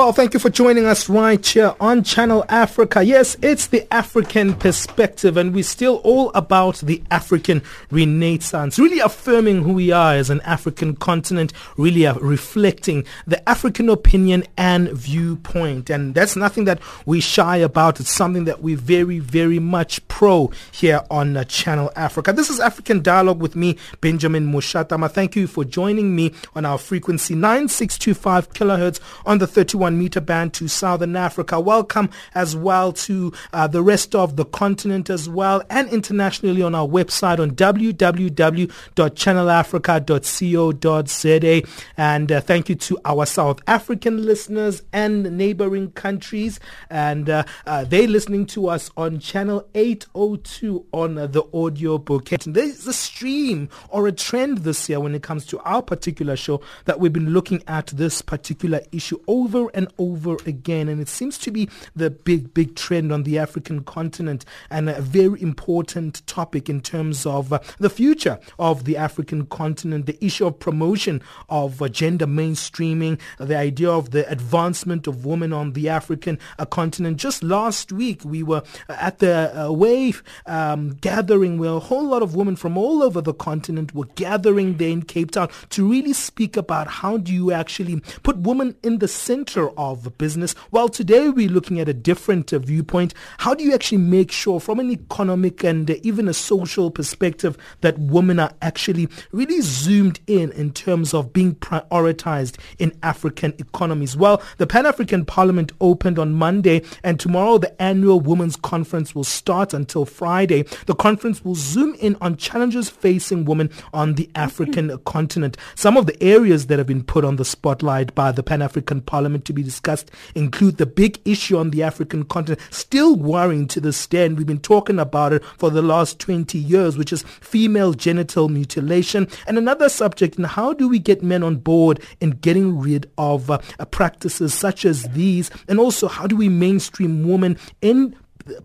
Well, thank you for joining us right here on Channel Africa. Yes, it's the African perspective, and we're still all about the African renaissance, really affirming who we are as an African continent, really reflecting the African opinion and viewpoint. And that's nothing that we shy about. It's something that we very, very much pro here on uh, Channel Africa. This is African Dialogue with me, Benjamin Mushatama. Thank you for joining me on our frequency 9625 kilohertz on the 31 meter band to Southern Africa. Welcome as well to uh, the rest of the continent as well and internationally on our website on www.channelafrica.co.za. And uh, thank you to our South African listeners and neighboring countries. And uh, uh they're listening to us on channel 802 on the audio bouquet. There's a stream or a trend this year when it comes to our particular show that we've been looking at this particular issue over and over again. And it seems to be the big, big trend on the African continent and a very important topic in terms of uh, the future of the African continent, the issue of promotion of uh, gender mainstreaming, the idea of the advancement of women on the African uh, continent. Just last week, we were at the uh, WAVE um, gathering where a whole lot of women from all over the continent were gathering there in Cape Town to really speak about how do you actually put women in the center of business. Well, today we're looking at a different uh, viewpoint. How do you actually make sure from an economic and uh, even a social perspective that women are actually really zoomed in in terms of being prioritized in African economies? Well, the Pan-African Parliament opened on Monday and tomorrow the annual Women's Conference will start until Friday. The conference will zoom in on challenges facing women on the African continent. Some of the areas that have been put on the spotlight by the Pan-African Parliament to be discussed include the big issue on the African continent, still worrying to this day, and we've been talking about it for the last 20 years, which is female genital mutilation. And another subject, and how do we get men on board in getting rid of uh, practices such as these? And also, how do we mainstream women in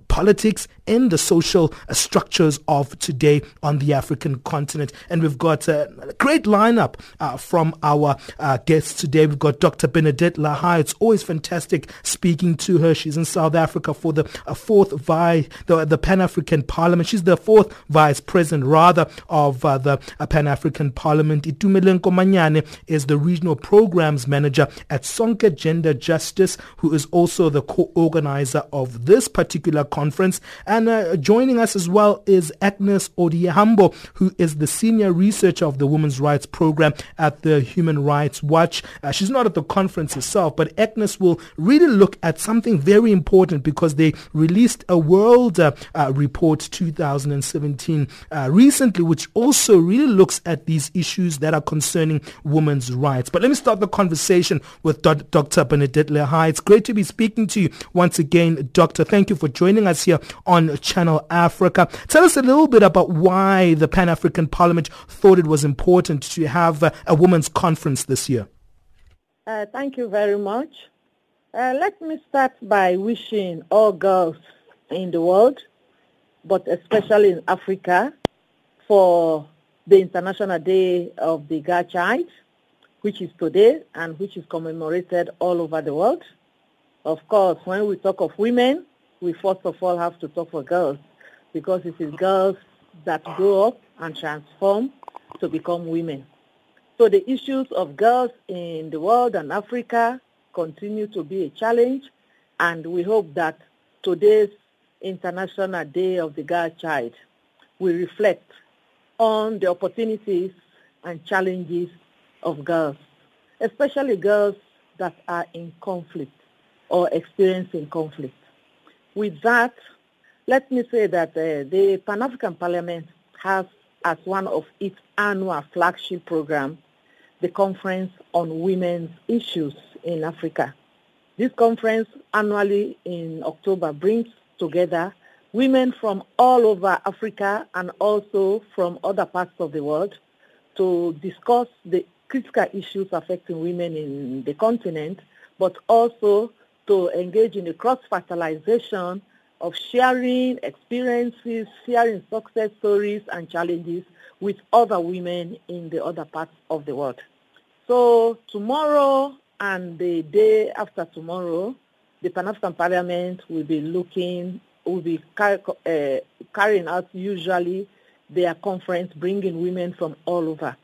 politics and the social uh, structures of today on the African continent. And we've got a great lineup uh, from our uh, guests today. We've got Dr. Bernadette Lahai. It's always fantastic speaking to her. She's in South Africa for the uh, fourth vice, the, the Pan-African Parliament. She's the fourth vice president, rather, of uh, the uh, Pan-African Parliament. Itumeleng Komanyane is the regional programs manager at Sonke Gender Justice, who is also the co-organizer of this particular conference. And uh, joining us as well is Agnes Odhiambo, who is the senior researcher of the Women's Rights Program at the Human Rights Watch. Uh, she's not at the conference herself, but Agnes will really look at something very important because they released a World uh, uh Report 2017 uh, recently, which also really looks at these issues that are concerning women's rights. But let me start the conversation with Dr. Bernadette Lahai. It's great to be speaking to you once again, Doctor. Thank you for joining us here on Channel Africa. Tell us a little bit about why the Pan African Parliament thought it was important to have a, a women's conference this year. Uh, thank you very much. Uh, let me start by wishing all girls in the world, but especially in Africa, for the International Day of the Girl Child, which is today and which is commemorated all over the world. Of course, when we talk of women, we first of all have to talk for girls because it is girls that grow up and transform to become women. So the issues of girls in the world and Africa continue to be a challenge and we hope that today's International Day of the Girl Child will reflect on the opportunities and challenges of girls, especially girls that are in conflict or experiencing conflict. With that, let me say that uh, the Pan-African Parliament has as one of its annual flagship programs the Conference on Women's Issues in Africa. This conference annually in October brings together women from all over Africa and also from other parts of the world to discuss the critical issues affecting women in the continent, but also to engage in the cross-fertilization of sharing experiences, sharing success stories and challenges with other women in the other parts of the world. So tomorrow and the day after tomorrow, the Pan-African Parliament will be looking, will be car- uh, carrying out usually their conference, bringing women from all over.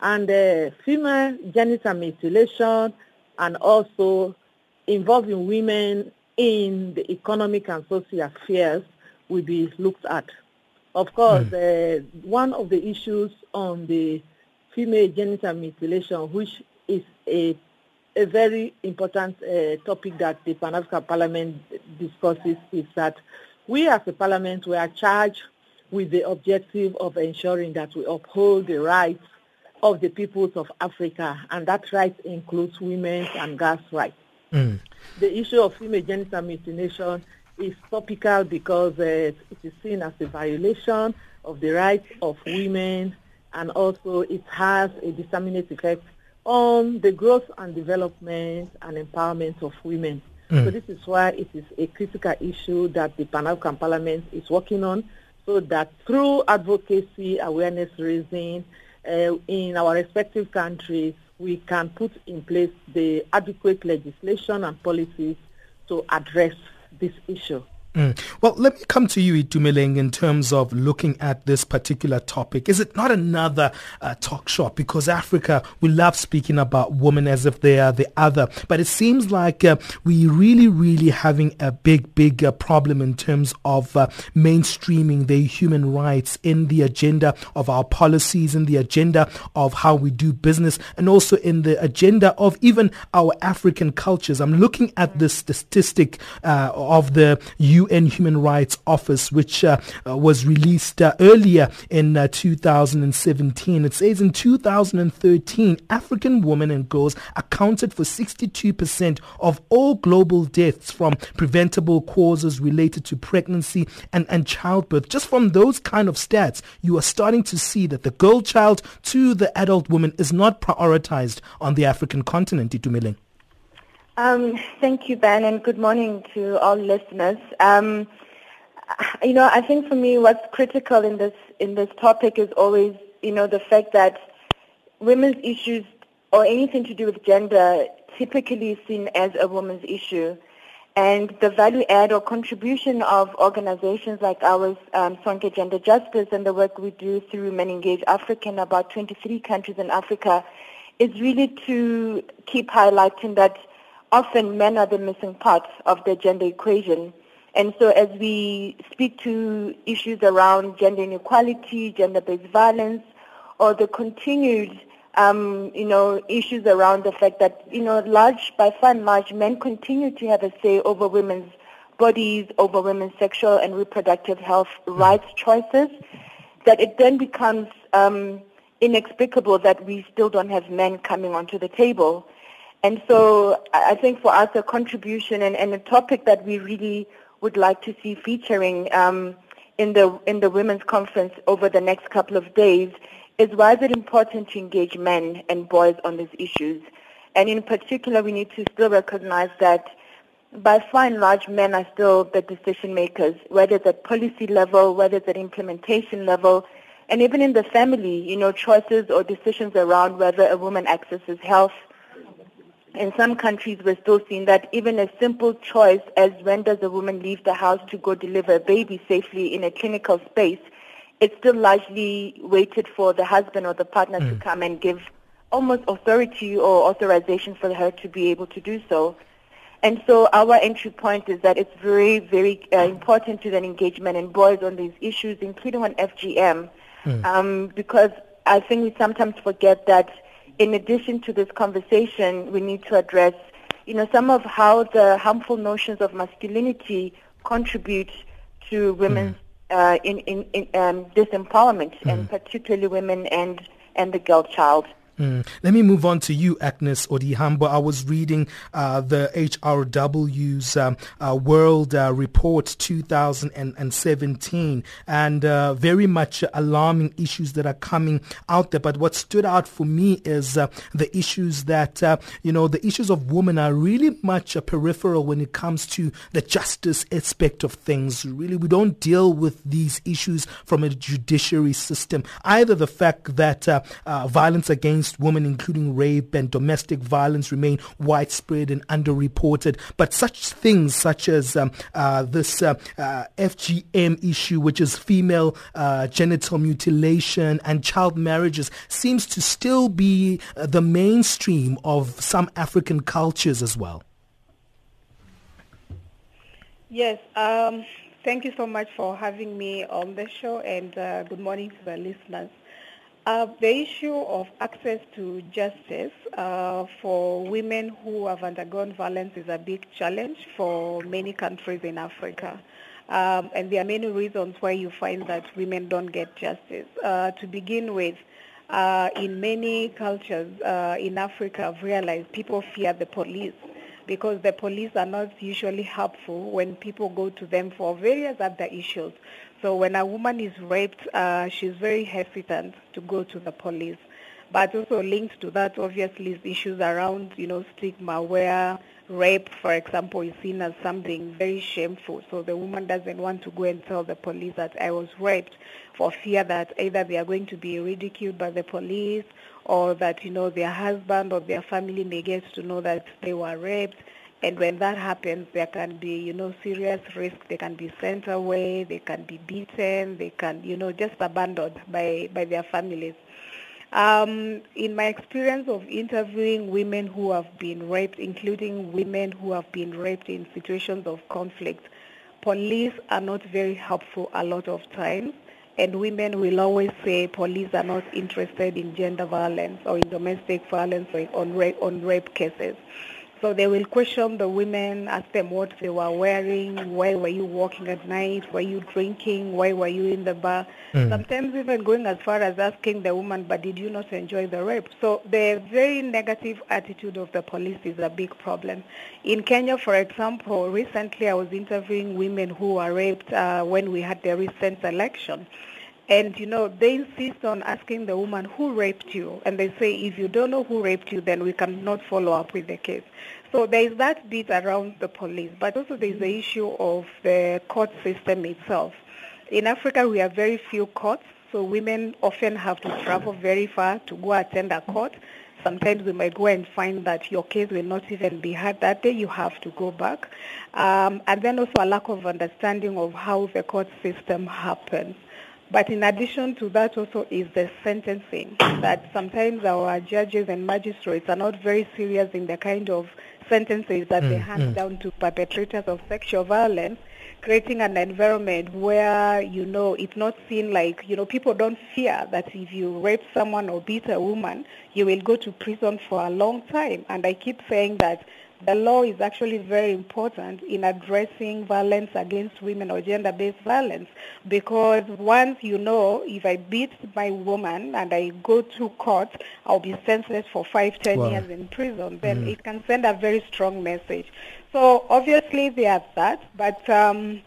And uh, female genital mutilation and also involving women in the economic and social affairs will be looked at. Of course, mm. uh, one of the issues on the female genital mutilation, which is a, a very important uh, topic that the Pan-African Parliament discusses, is that we as a parliament we are charged with the objective of ensuring that we uphold the rights of the peoples of Africa, and that right includes women's and girls' rights. Mm. The issue of female genital mutilation is topical because uh, it is seen as a violation of the rights of women and also it has a disseminate effect on the growth and development and empowerment of women. Mm. So this is why it is a critical issue that the Pan-African Parliament is working on so that through advocacy, awareness raising uh, in our respective countries, we can put in place the adequate legislation and policies to address this issue. Mm. Well, let me come to you, Itumeleng, in terms of looking at this particular topic. Is it not another uh, talk shop? Because Africa, we love speaking about women as if they are the other. But it seems like uh, we really, really having a big, big uh, problem in terms of uh, mainstreaming the human rights in the agenda of our policies, in the agenda of how we do business, and also in the agenda of even our African cultures. I'm looking at the statistic uh, of the UN UN Human Rights Office, which uh, uh, was released uh, earlier in 2017. It says in 2013, African women and girls accounted for 62% of all global deaths from preventable causes related to pregnancy and, and childbirth. Just from those kind of stats, you are starting to see that the girl child to the adult woman is not prioritized on the African continent, Itumeleng. Um, thank you, Ben, and good morning to all listeners. Um, you know, I think for me, what's critical in this in this topic is always, you know, the fact that women's issues or anything to do with gender typically is seen as a woman's issue. And the value add or contribution of organizations like ours, um, Sonke Gender Justice, and the work we do through MenEngage Africa in about 23 countries in Africa, is really to keep highlighting that often men are the missing part of the gender equation. And so as we speak to issues around gender inequality, gender-based violence, or the continued, um, you know, issues around the fact that, you know, large, by far and large, men continue to have a say over women's bodies, over women's sexual and reproductive health rights choices, that it then becomes um, inexplicable that we still don't have men coming onto the table. And so I think for us a contribution and, and a topic that we really would like to see featuring um, in the in the women's conference over the next couple of days is why is it important to engage men and boys on these issues. And in particular, we need to still recognize that by far and large, men are still the decision makers, whether it's at policy level, whether it's at implementation level, and even in the family, you know, choices or decisions around whether a woman accesses health, in some countries we're still seeing that even a simple choice as when does a woman leave the house to go deliver a baby safely in a clinical space, it's still largely waited for the husband or the partner mm. to come and give almost authority or authorization for her to be able to do so. And so our entry point is that it's very, very uh, important to then engagement and boys on these issues, including on FGM, mm. um, because I think we sometimes forget that in addition to this conversation, we need to address, you know, some of how the harmful notions of masculinity contribute to women's mm. uh, in, in, in um, disempowerment, mm. and particularly women and, and the girl child. Mm. Let me move on to you, Agnes Odhiambo. I was reading uh, the HRW's um, uh, World uh, Report 2017 and uh, very much alarming issues that are coming out there. But what stood out for me is uh, the issues that, uh, you know, the issues of women are really much peripheral when it comes to the justice aspect of things. Really, we don't deal with these issues from a judiciary system. Either the fact that violence against women, including rape and domestic violence, remain widespread and underreported. But such things such as um, uh, this uh, uh, FGM issue, which is female uh, genital mutilation and child marriages, seems to still be uh, the mainstream of some African cultures as well. Yes. Um, thank you so much for having me on the show, and uh, good morning to the listeners. Uh, the issue of access to justice uh, for women who have undergone violence is a big challenge for many countries in Africa. Um, and there are many reasons why you find that women don't get justice. Uh, to begin with, uh, in many cultures uh, in Africa, I've realized people fear the police because the police are not usually helpful when people go to them for various other issues. So when a woman is raped, uh, she's very hesitant to go to the police. But also linked to that, obviously, is issues around, you know, stigma where rape, for example, is seen as something very shameful. So the woman doesn't want to go and tell the police that I was raped for fear that either they are going to be ridiculed by the police or that, you know, their husband or their family may get to know that they were raped and when that happens, there can be, you know, serious risk. They can be sent away. They can be beaten. They can, you know, just abandoned by, by their families. Um, in my experience of interviewing women who have been raped, including women who have been raped in situations of conflict, police are not very helpful a lot of times. And women will always say police are not interested in gender violence or in domestic violence or on rape, on rape cases. So they will question the women, ask them what they were wearing, why were you walking at night, were you drinking, why were you in the bar. Mm. Sometimes even going as far as asking the woman, but did you not enjoy the rape? So the very negative attitude of the police is a big problem. In Kenya, for example, recently I was interviewing women who were raped uh, when we had the recent election. And, you know, they insist on asking the woman who raped you. And they say, if you don't know who raped you, then we cannot follow up with the case. So there is that bit around the police. But also there is the issue of the court system itself. In Africa, we have very few courts. So women often have to travel very far to go attend a court. Sometimes we might go and find that your case will not even be heard that day. You have to go back. Um, and then also a lack of understanding of how the court system happens. But in addition to that also is the sentencing, that sometimes our judges and magistrates are not very serious in the kind of sentences that mm, they hand mm. down to perpetrators of sexual violence, creating an environment where, you know, it's not seen like, you know, people don't fear that if you rape someone or beat a woman, you will go to prison for a long time. And I keep saying that the law is actually very important in addressing violence against women or gender-based violence because once you know if I beat my woman and I go to court, I'll be sentenced for five, ten wow. years in prison, then mm. it can send a very strong message. So obviously there's that, but um,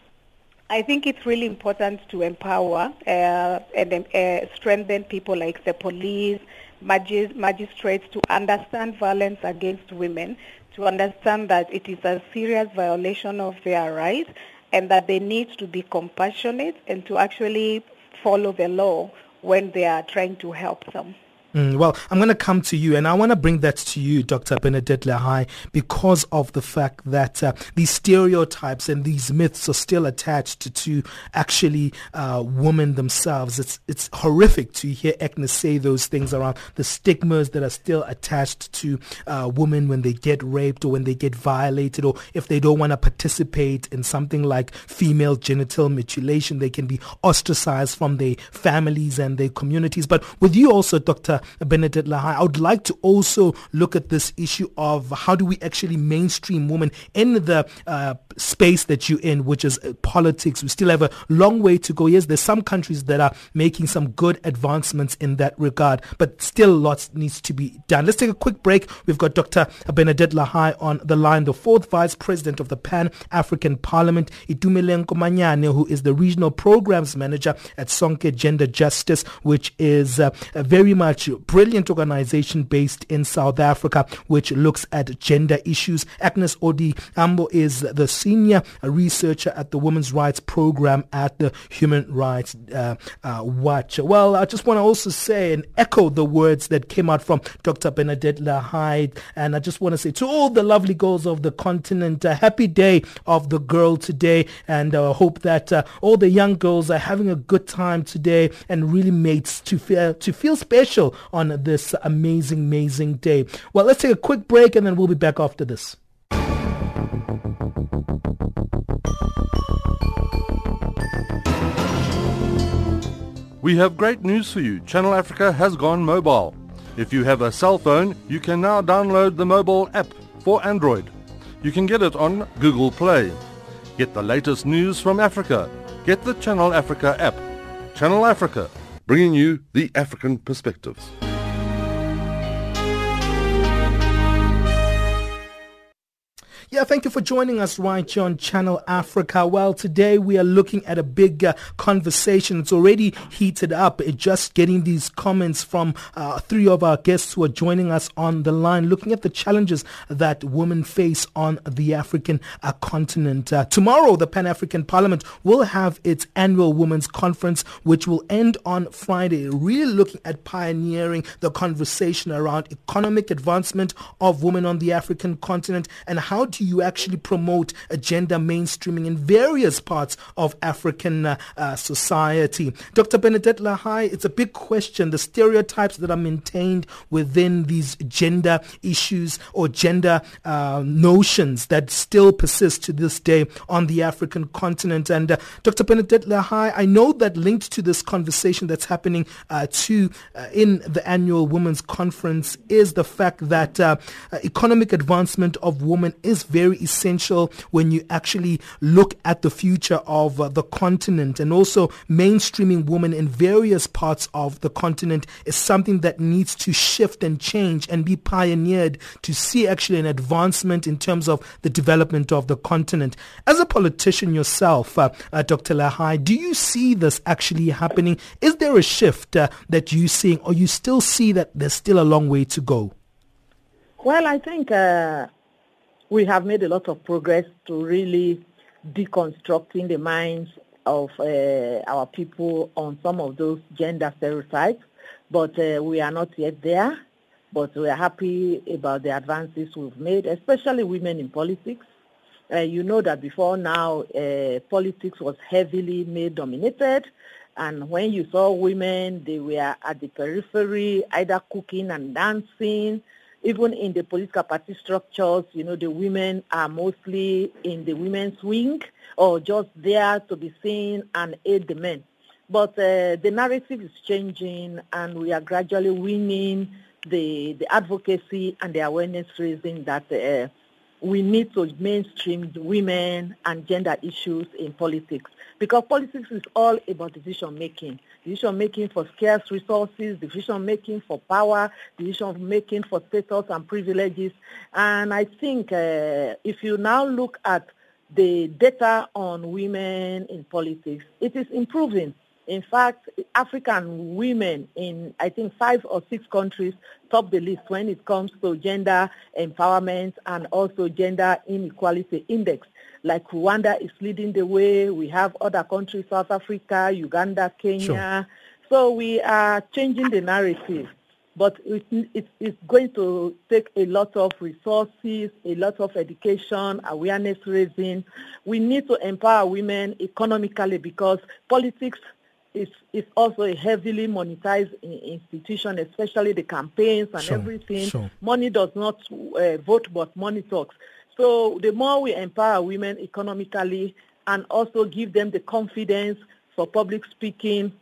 I think it's really important to empower uh, and uh, strengthen people like the police, magistrates to understand violence against women to understand that it is a serious violation of their rights and that they need to be compassionate and to actually follow the law when they are trying to help them. Mm, well, I'm going to come to you, and I want to bring that to you, Dr. Benedict Lahai, because of the fact that uh, these stereotypes and these myths are still attached to actually uh, women themselves. It's it's horrific to hear Agnes say those things around the stigmas that are still attached to uh, women when they get raped or when they get violated, or if they don't want to participate in something like female genital mutilation, they can be ostracized from their families and their communities. But with you also, Dr. Bernadette Lahai, I would like to also look at this issue of how do we actually mainstream women in the uh, space that you're in, which is uh, politics. We still have a long way to go. Yes, there's some countries that are making some good advancements in that regard, but still lots needs to be done. Let's take a quick break. We've got Dr. Benedict Lahai on the line, the fourth vice president of the Pan African Parliament, Itumeleng Komanyane, who is the regional programs manager at Sonke Gender Justice, which is uh, a very much brilliant organization based in South Africa, which looks at gender issues. Agnes Odi Ambo is the senior researcher at the Women's Rights Program at the Human Rights uh, uh, Watch. Well, I just want to also say and echo the words that came out from Dr. Benedict Lahai, and I just want to say to all the lovely girls of the continent, a happy day of the girl today, and I uh, hope that uh, all the young girls are having a good time today and really mates to feel to feel special on this amazing, amazing day. Well, let's take a quick break, and then we'll be back after this. We have great news for you. Channel Africa has gone mobile. If you have a cell phone, you can now download the mobile app for Android. You can get it on Google Play. Get the latest news from Africa. Get the Channel Africa app. Channel Africa, bringing you the African perspectives. Yeah, thank you for joining us right here on Channel Africa. Well, today we are looking at a big uh, conversation. It's already heated up. It's just getting these comments from uh, three of our guests who are joining us on the line, looking at the challenges that women face on the African uh, continent. Uh, tomorrow, the Pan African Parliament will have its annual Women's Conference, which will end on Friday, really looking at pioneering the conversation around economic advancement of women on the African continent and how do you actually promote a gender mainstreaming in various parts of African uh, uh, society? Dr. Benedict Lahai, it's a big question. The stereotypes that are maintained within these gender issues or gender uh, notions that still persist to this day on the African continent. And uh, Dr. Benedict Lahai, I know that linked to this conversation that's happening uh, to uh, in the annual Women's Conference is the fact that economic advancement of women is very essential when you actually look at the future of uh, the continent and also mainstreaming women in various parts of the continent is something that needs to shift and change and be pioneered to see actually an advancement in terms of the development of the continent. As a politician yourself, uh, uh, Dr. Lahai, do you see this actually happening? Is there a shift uh, that you're seeing or you still see that there's still a long way to go? Well, I think uh, we have made a lot of progress to really deconstructing the minds of uh, our people on some of those gender stereotypes, but uh, we are not yet there. But we are happy about the advances we've made, especially women in politics. Uh, you know that before now, uh, politics was heavily male dominated. And when you saw women, they were at the periphery, either cooking and dancing, even in the political party structures, you know, the women are mostly in the women's wing or just there to be seen and aid the men. But uh, the narrative is changing and we are gradually winning the, the advocacy and the awareness raising that uh, we need to mainstream women and gender issues in politics because politics is all about decision making decision making for scarce resources, decision making for power, decision making for status and privileges. And I think uh, if you now look at the data on women in politics, it is improving. In fact, African women in, I think, five or six countries top the list when it comes to gender empowerment and also gender inequality index like Rwanda is leading the way. We have other countries, South Africa, Uganda, Kenya. Sure. So we are changing the narrative. But it, it, it's going to take a lot of resources, a lot of education, awareness raising. We need to empower women economically because politics is, is also a heavily monetized institution, especially the campaigns and sure, everything. Sure. Money does not uh, vote, but money talks. So the more we empower women economically and also give them the confidence for public speaking,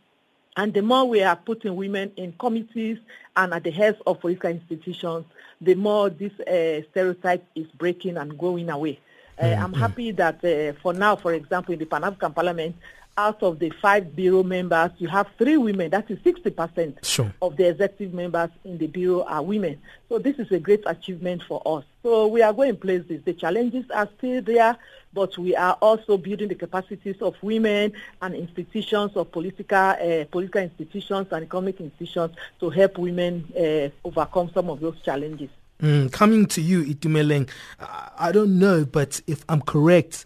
and the more we are putting women in committees and at the heads of political institutions, the more this uh, stereotype is breaking and going away. Uh, I'm happy that uh, for now, for example, in the Pan African Parliament, out of the five bureau members, you have three women. That is 60% Sure. of the executive members in the bureau are women. So this is a great achievement for us. So we are going places. The challenges are still there, but we are also building the capacities of women and institutions of political, uh, political institutions and economic institutions to help women uh, overcome some of those challenges. Mm, coming to you, Itumeleng, I I don't know, but if I'm correct,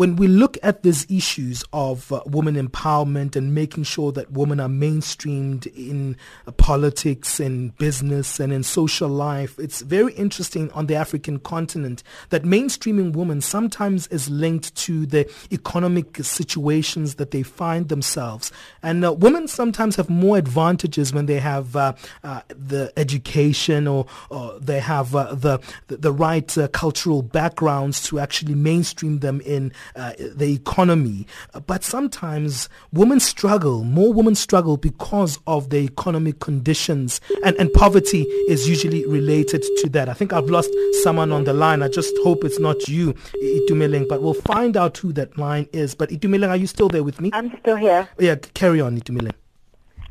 when we look at these issues of uh, women empowerment and making sure that women are mainstreamed in uh, politics and business and in social life, it's very interesting on the African continent that mainstreaming women sometimes is linked to the economic situations that they find themselves. And uh, women sometimes have more advantages when they have uh, uh, the education or, or they have uh, the, the, right cultural backgrounds to actually mainstream them in uh, the economy. But sometimes women struggle, more women struggle because of the economic conditions and, and poverty is usually related to that. I think I've lost someone on the line. I just hope it's not you, Itumeleng, but we'll find out who that line is. But Itumeleng, are you still there with me? I'm still here. Yeah, carry on, Itumeleng.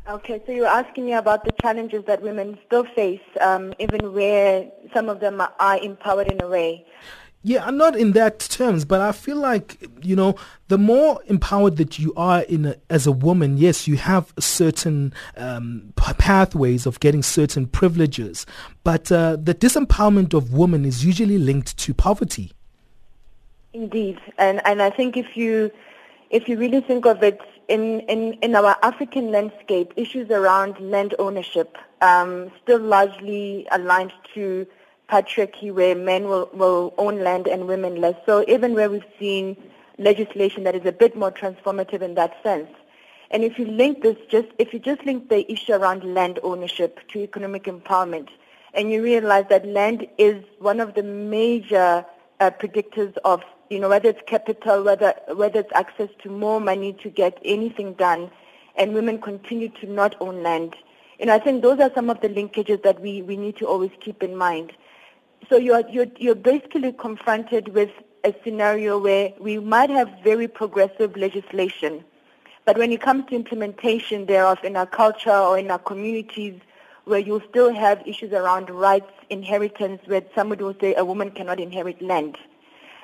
Okay, so you're asking me about the challenges that women still face, um, even where some of them are empowered in a way. Yeah, I'm not in that terms, but I feel like you know the more empowered that you are in a, as a woman, yes, you have certain um, pathways of getting certain privileges, but uh, the disempowerment of women is usually linked to poverty. Indeed, and and I think if you if you really think of it in in, in our African landscape, issues around land ownership um, still largely aligned to patriarchy, where men will, will own land and women less. So even where we've seen legislation that is a bit more transformative in that sense. And if you link this, just if you just link the issue around land ownership to economic empowerment, and you realize that land is one of the major uh, predictors of, you know, whether it's capital, whether whether it's access to more money to get anything done, and women continue to not own land. And I think those are some of the linkages that we, we need to always keep in mind. So you're, you're, you're basically confronted with a scenario where we might have very progressive legislation, but when it comes to implementation thereof in our culture or in our communities, where you'll still have issues around rights, inheritance, where somebody will say a woman cannot inherit land.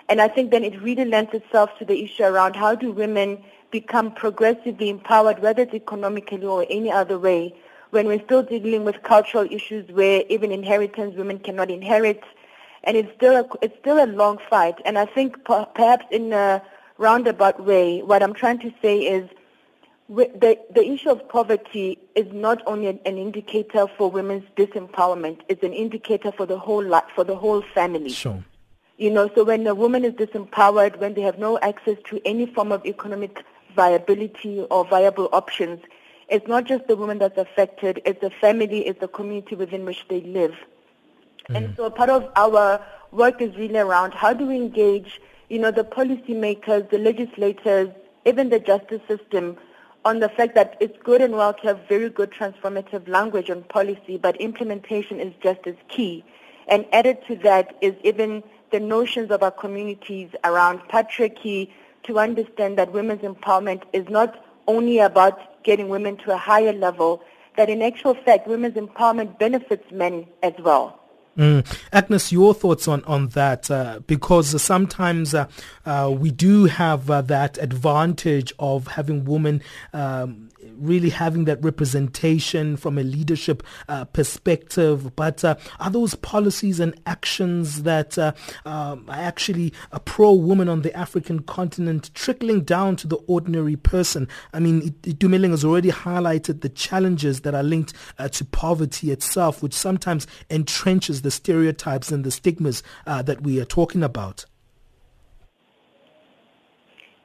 And I think then it really lends itself to the issue around how do women become progressively empowered, whether it's economically or any other way, when we're still dealing with cultural issues where even inheritance women cannot inherit, and it's still a, it's still a long fight. And I think per, perhaps in a roundabout way, what I'm trying to say is the the issue of poverty is not only an, an indicator for women's disempowerment; it's an indicator for the whole li- for the whole family. Sure. You know, so when a woman is disempowered, when they have no access to any form of economic viability or viable options, it's not just the woman that's affected, it's the family, it's the community within which they live. And mm. so part of our work is really around how do we engage, you know, the policymakers, the legislators, even the justice system on the fact that it's good and well to have very good transformative language on policy, but implementation is just as key. And added to that is even the notions of our communities around patriarchy to understand that women's empowerment is not only about getting women to a higher level, that in actual fact women's empowerment benefits men as well. Mm. Agnes, your thoughts on, on that? Uh, because sometimes uh, uh, we do have uh, that advantage of having women um, really having that representation from a leadership uh, perspective. But uh, are those policies and actions that uh, um, are actually a pro-woman on the African continent trickling down to the ordinary person? I mean, Dumeling has already highlighted the challenges that are linked uh, to poverty itself, which sometimes entrenches the stereotypes and the stigmas uh, that we are talking about.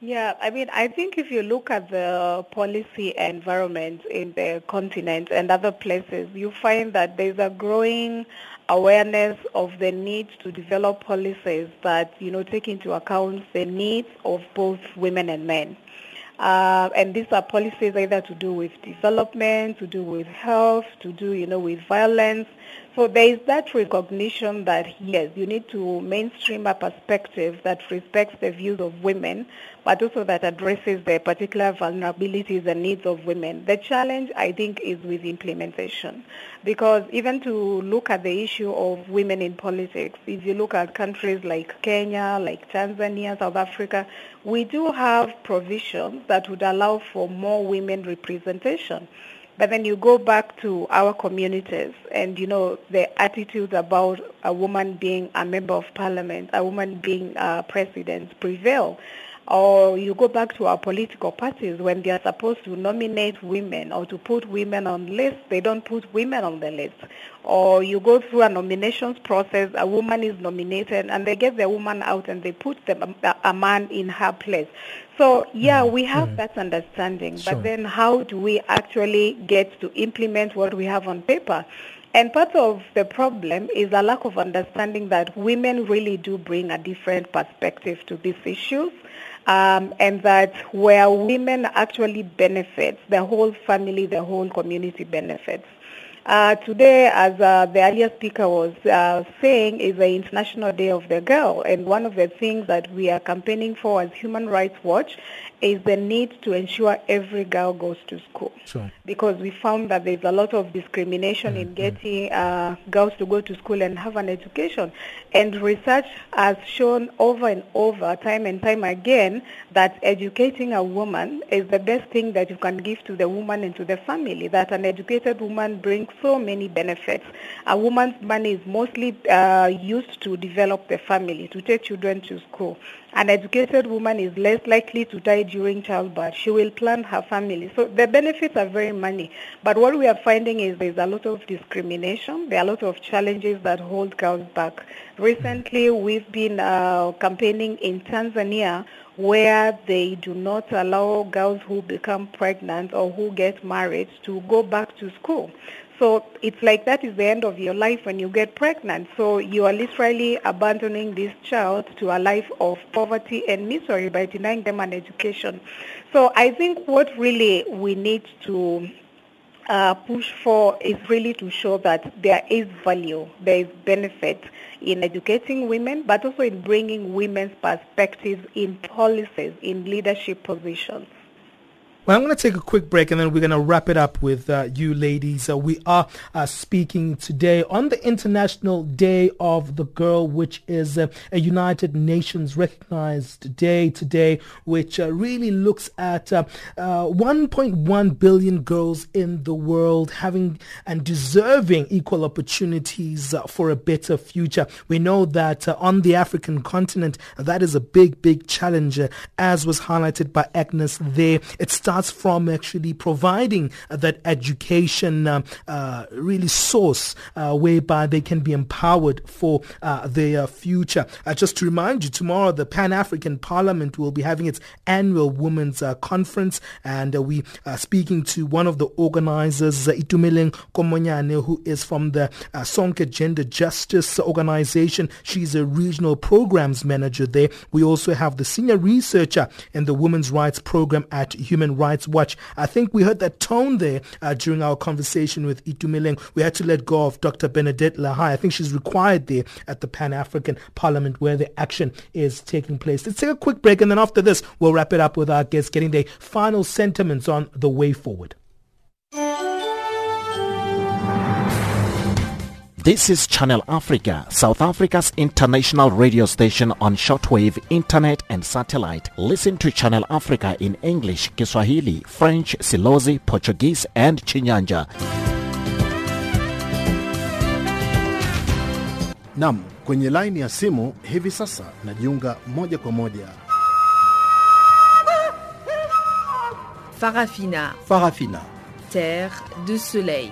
Yeah, I mean, I think if you look at the policy environment in the continent and other places, you find that there's a growing awareness of the need to develop policies that, you know, take into account the needs of both women and men. Uh, and these are policies either to do with development, to do with health, to do, you know, with violence, So there is that recognition that yes, you need to mainstream a perspective that respects the views of women, but also that addresses the particular vulnerabilities and needs of women. The challenge, I think, is with implementation. Because even to look at the issue of women in politics, if you look at countries like Kenya, like Tanzania, South Africa, we do have provisions that would allow for more women representation. But then you go back to our communities and, you know, the attitudes about a woman being a member of parliament, a woman being a president prevail. Or you go back to our political parties when they are supposed to nominate women or to put women on lists, they don't put women on the list. Or you go through a nominations process, a woman is nominated and they get the woman out and they put them, a, man in her place. So yeah, mm, we have mm. that understanding, Sure. but then how do we actually get to implement what we have on paper? And part of the problem is a lack of understanding that women really do bring a different perspective to these issues. Um, and that where women actually benefit, the whole family, the whole community benefits. Uh, today, as uh, the earlier speaker was uh, saying, is the International Day of the Girl. And one of the things that we are campaigning for as Human Rights Watch is the need to ensure every girl goes to school. Sure. Because we found that there's a lot of discrimination in getting uh, girls to go to school and have an education. And research has shown over and over, time and time again, that educating a woman is the best thing that you can give to the woman and to the family, that an educated woman brings so many benefits. A woman's money is mostly uh, used to develop the family, to take children to school. An educated woman is less likely to die during childbirth. She will plan her family. So the benefits are very many. But what we are finding is there's a lot of discrimination. There are a lot of challenges that hold girls back. Recently, we've been uh, campaigning in Tanzania where they do not allow girls who become pregnant or who get married to go back to school. So it's like that is the end of your life when you get pregnant. So you are literally abandoning this child to a life of poverty and misery by denying them an education. So I think what really we need to uh, push for is really to show that there is value, there is benefit in educating women, but also in bringing women's perspectives in policies, in leadership positions. Well, I'm going to take a quick break and then we're going to wrap it up with uh, you ladies. Uh, we are uh, speaking today on the International Day of the Girl, which is uh, a United Nations recognized day today, which uh, really looks at uh, uh, 1.1 billion girls in the world having and deserving equal opportunities for a better future. We know that on the African continent, that is a big, big challenge, as was highlighted by Agnes there. It starts from actually providing uh, that education um, uh, really source uh, whereby they can be empowered for uh, their future. Uh, just to remind you, tomorrow the Pan African Parliament will be having its annual Women's uh, Conference, and uh, we are speaking to one of the organizers, uh, Itumeleng Komanyane, who is from the uh, Sonke Gender Justice Organization. She's a regional programs manager there. We also have the senior researcher in the Women's Rights Program at Human Rights Watch. I think we heard that tone there uh, during our conversation with Itumeleng. We had to let go of Dr. Bernadette Lahai. I think she's required there at the Pan African Parliament where the action is taking place. Let's take a quick break and then after this, we'll wrap it up with our guests getting their final sentiments on the way forward. This is Channel Africa, South Africa's international radio station on shortwave, internet, and satellite. Listen to Channel Africa in English, Kiswahili, French, Silozi, Portuguese, and Chinyanja. Nam, kwenye laini ya simu hivi sasa najiunga moja kwa moja. Farafina, Farafina. terre de soleil.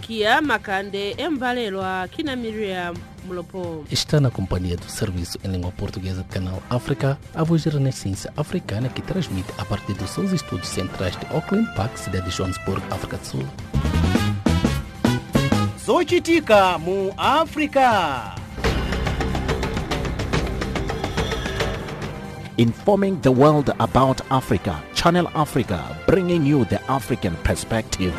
Kia makande embalelwa kina miriam mulopo Está na companhia do Serviço em Língua Portuguesa do Canal África, a voz da Renascença Africana que transmite a partir dos seus estúdios centrais de Auckland Park, cidade de Johannesburg, África do Sul. zochitika mu afrika Informing the world about Africa. Channel Africa, bringing you the African perspective.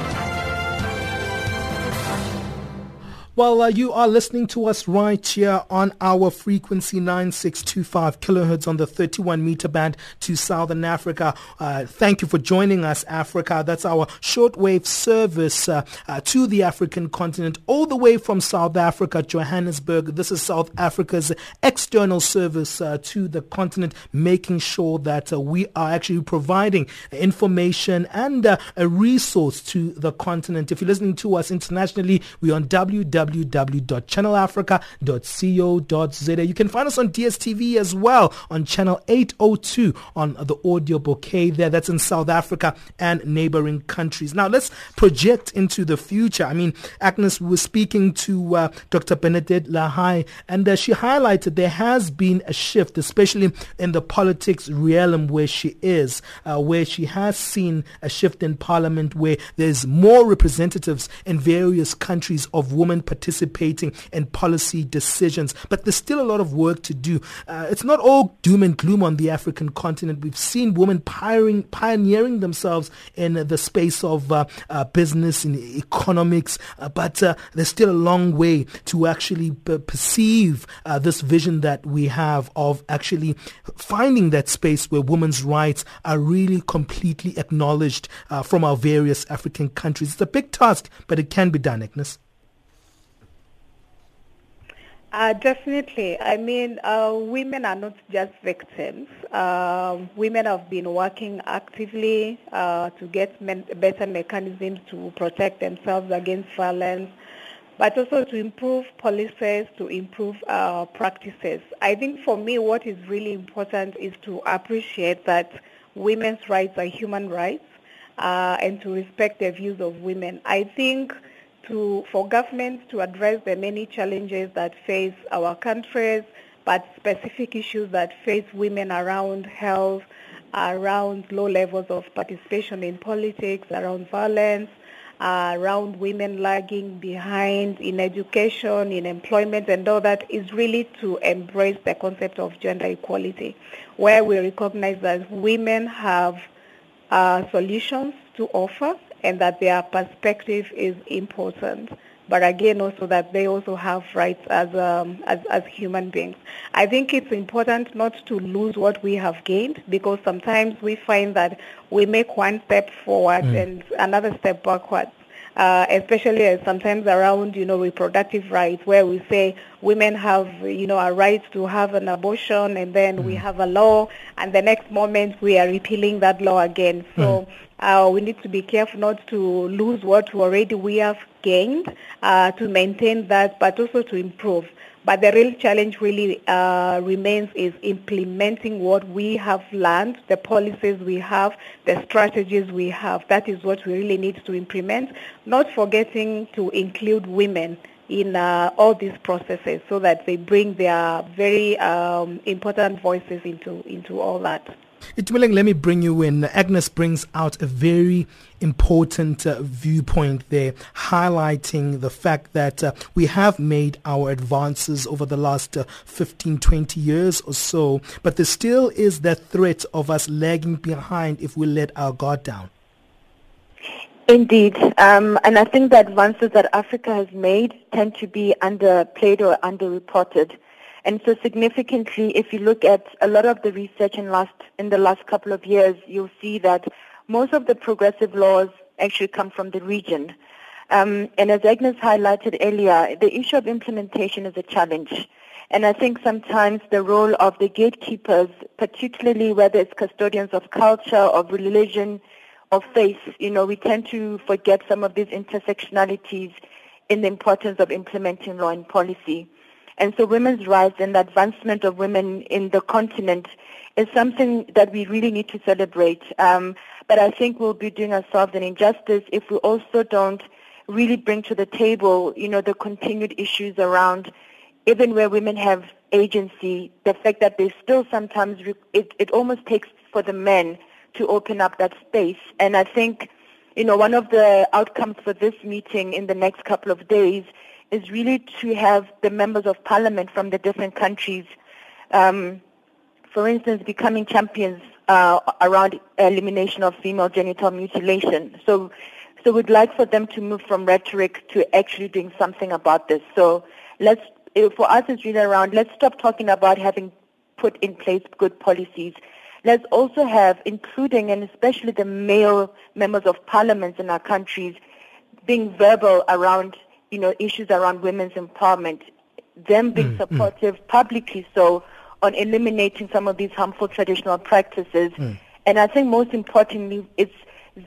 Well, uh, you are listening to us right here on our frequency 9625 kilohertz on the 31 meter band to Southern Africa. Uh, thank you for joining us, Africa. That's our shortwave service uh, uh, to the African continent, all the way from South Africa, Johannesburg. This is South Africa's external service uh, to the continent, making sure that uh, we are actually providing information and a resource to the continent. If you're listening to us internationally, we're on www www.channelafrica.co.za. You can find us on DSTV as well on channel 802 on the audio bouquet there. That's in South Africa and neighboring countries. Now let's project into the future. I mean, Agnes was speaking to uh, Dr. Bernadette Lahai and uh, she highlighted there has been a shift, especially in the politics realm where she is, uh, where she has seen a shift in parliament where there's more representatives in various countries of women participating in policy decisions. But there's still a lot of work to do. Uh, it's not all doom and gloom on the African continent. We've seen women pioneering, pioneering themselves in the space of uh, uh, business and economics, uh, but uh, there's still a long way to actually p- perceive uh, this vision that we have of actually finding that space where women's rights are really completely acknowledged from our various African countries. It's a big task, but it can be done, Agnes. Uh, definitely. I mean, uh, women are not just victims. Uh, women have been working actively uh, to get men- better mechanisms to protect themselves against violence, but also to improve policies, to improve uh, practices. I think for me, what is really important is to appreciate that women's rights are human rights uh, and to respect the views of women. I think to, for governments to address the many challenges that face our countries, but specific issues that face women around health, around low levels of participation in politics, around violence, uh, around women lagging behind in education, in employment, and all that is really to embrace the concept of gender equality, where we recognize that women have uh, solutions to offer and that their perspective is important. But again, also that they also have rights as, um, as, as human beings. I think it's important not to lose what we have gained because sometimes we find that we make one step forward mm. and another step backwards uh, especially uh, sometimes around, you know, reproductive rights, where we say women have, you know, a right to have an abortion, and then mm. we have a law, and the next moment we are repealing that law again. So mm. Uh, we need to be careful not to lose what already we have gained, uh, to maintain that, but also to improve. But the real challenge really uh, remains is implementing what we have learned, the policies we have, the strategies we have. That is what we really need to implement, not forgetting to include women in uh, all these processes so that they bring their very um, important voices into, into all that. Itumeleng, let me bring you in. Agnes brings out a very important uh, viewpoint there, highlighting the fact that uh, we have made our advances over the last uh, 15, 20 years or so, but there still is that threat of us lagging behind if we let our guard down. Indeed, um, and I think the advances that Africa has made tend to be underplayed or underreported. And so significantly, if you look at a lot of the research in, last, in the last couple of years, you'll see that most of the progressive laws actually come from the region. Um, and as Agnes highlighted earlier, the issue of implementation is a challenge. And I think sometimes the role of the gatekeepers, particularly whether it's custodians of culture, of religion, of faith, you know, we tend to forget some of these intersectionalities in the importance of implementing law and policy. And so women's rights and the advancement of women in the continent is something that we really need to celebrate. Um, but I think we'll be doing ourselves an injustice if we also don't really bring to the table, you know, the continued issues around even where women have agency, the fact that they still sometimes, it, it almost takes for the men to open up that space. And I think, you know, one of the outcomes for this meeting in the next couple of days is really to have the members of parliament from the different countries um, for instance, becoming champions uh, around elimination of female genital mutilation. So, so we'd like for them to move from rhetoric to actually doing something about this. So let's, eh, for us, it's really around, let's stop talking about having put in place good policies. Let's also have, including and especially the male members of parliaments in our countries, being verbal around, you know, issues around women's empowerment, them being Mm, mm. supportive publicly so on eliminating some of these harmful traditional practices. And I think most importantly, it's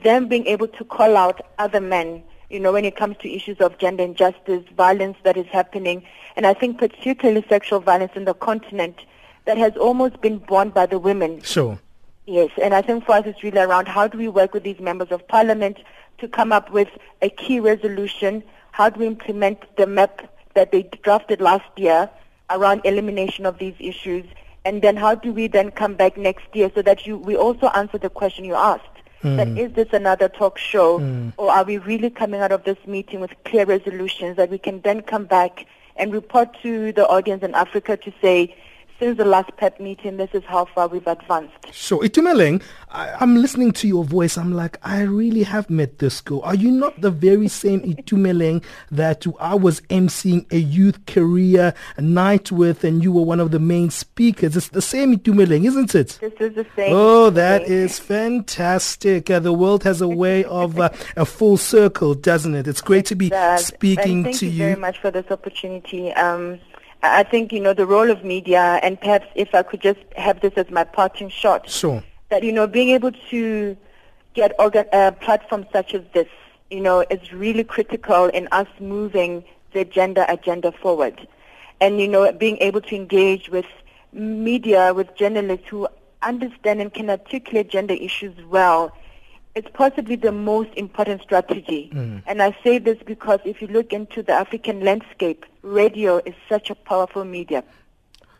them being able to call out other men, you know, when it comes to issues of gender injustice, violence that is happening, and I think particularly sexual violence in the continent that has almost been borne by the women. Sure. Yes, and I think for us it's really around how do we work with these members of parliament to come up with a key resolution? How do we implement the map that they drafted last year around elimination of these issues? And then how do we then come back next year so that you we also answer the question you asked? That Mm. is this another talk show Mm. or are we really coming out of this meeting with clear resolutions that we can then come back and report to the audience in Africa to say, since the last PAP meeting, this is how far we've advanced. Sure. Itumeleng, I, I'm listening to your voice. I'm like, I really have met this girl. Are you not the very same Itumeleng that I was emceeing a youth career night with and you were one of the main speakers? It's the same Itumeleng, isn't it? This is the same. Oh, that is fantastic. Uh, the world has a way of uh, a full circle, doesn't it? It's great to be speaking to you Thank you. very much for this opportunity. Um, I think you know the role of media, and perhaps if I could just have this as my parting shot, Sure. that you know being able to get organ- uh, platforms such as this, you know, is really critical in us moving the gender agenda forward, and you know being able to engage with media, with journalists who understand and can articulate gender issues well. It's possibly the most important strategy. Mm. And I say this because if you look into the African landscape, radio is such a powerful media.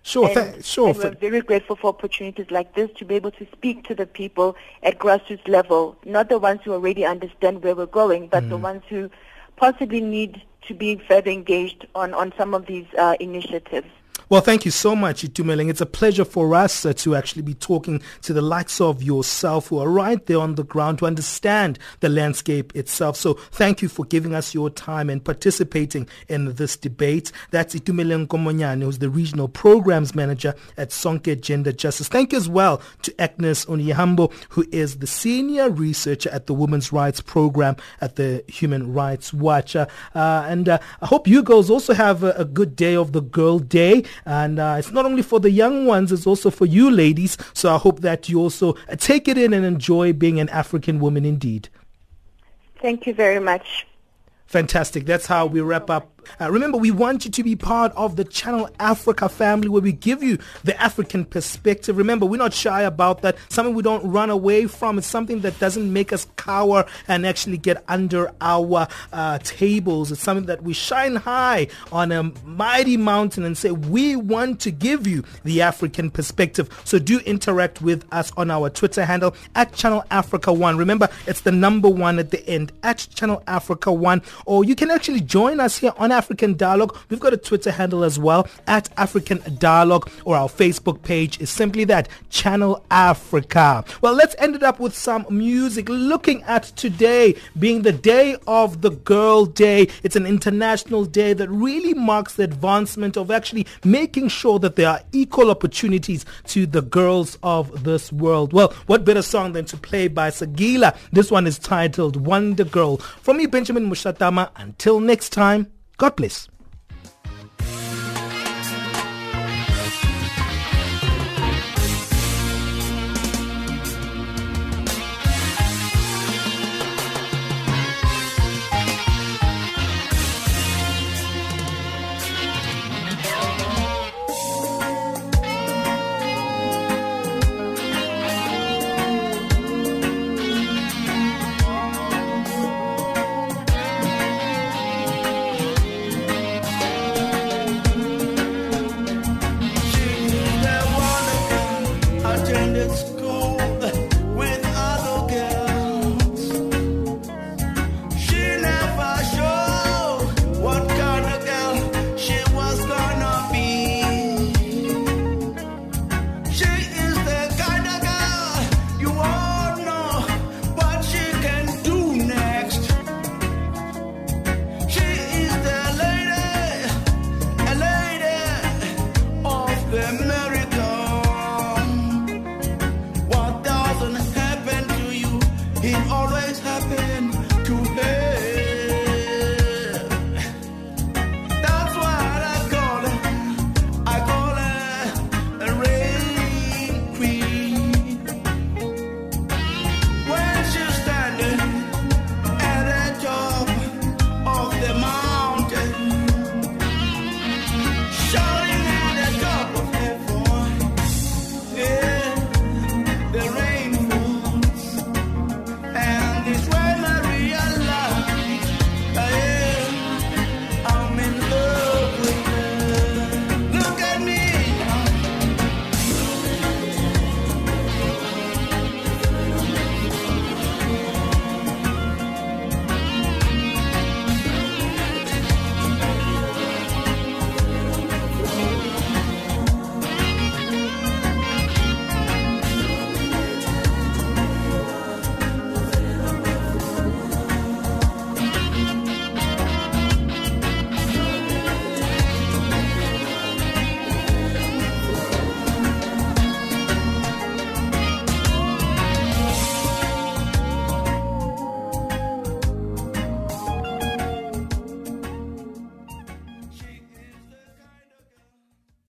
Sure, And, tha- sure. and we're very grateful for opportunities like this to be able to speak to the people at grassroots level, not the ones who already understand where we're going, but the Mm. ones who possibly need to be further engaged on, on some of these uh, initiatives. Well, thank you so much, Itumeleng. It's a pleasure for us uh, to actually be talking to the likes of yourself who are right there on the ground to understand the landscape itself. So thank you for giving us your time and participating in this debate. That's Itumeleng Komanyane, who's the Regional Programs Manager at Sonke Gender Justice. Thank you as well to Agnes Odhiambo, who is the Senior Researcher at the Women's Rights Program at the Human Rights Watch. Uh, and uh, I hope you girls also have a, a good day of the Girl Day. And uh, it's not only for the young ones, it's also for you ladies. So I hope that you also take it in and enjoy being an African woman indeed. Thank you very much. Fantastic. That's how we wrap up. Uh, remember, we want you to be part of the Channel Africa family where we give you the African perspective. Remember, we're not shy about that. Something we don't run away from. It's something that doesn't make us cower and actually get under our uh, tables. It's something that we shine high on a mighty mountain and say, we want to give you the African perspective. So do interact with us on our Twitter handle at Channel Africa One. Remember, it's the number one at the end at Channel Africa One. Or you can actually join us here on African Dialogue. We've got a Twitter handle as well at African Dialogue, or our Facebook page is simply that Channel Africa. Well, let's end it up with some music. Looking at today being the day of the Girl Day, it's an international day that really marks the advancement of actually making sure that there are equal opportunities to the girls of this world. Well, what better song than to play by Sagila? This one is titled Wonder Girl. From me, Benjamin Mushatama. Until next time, God bless.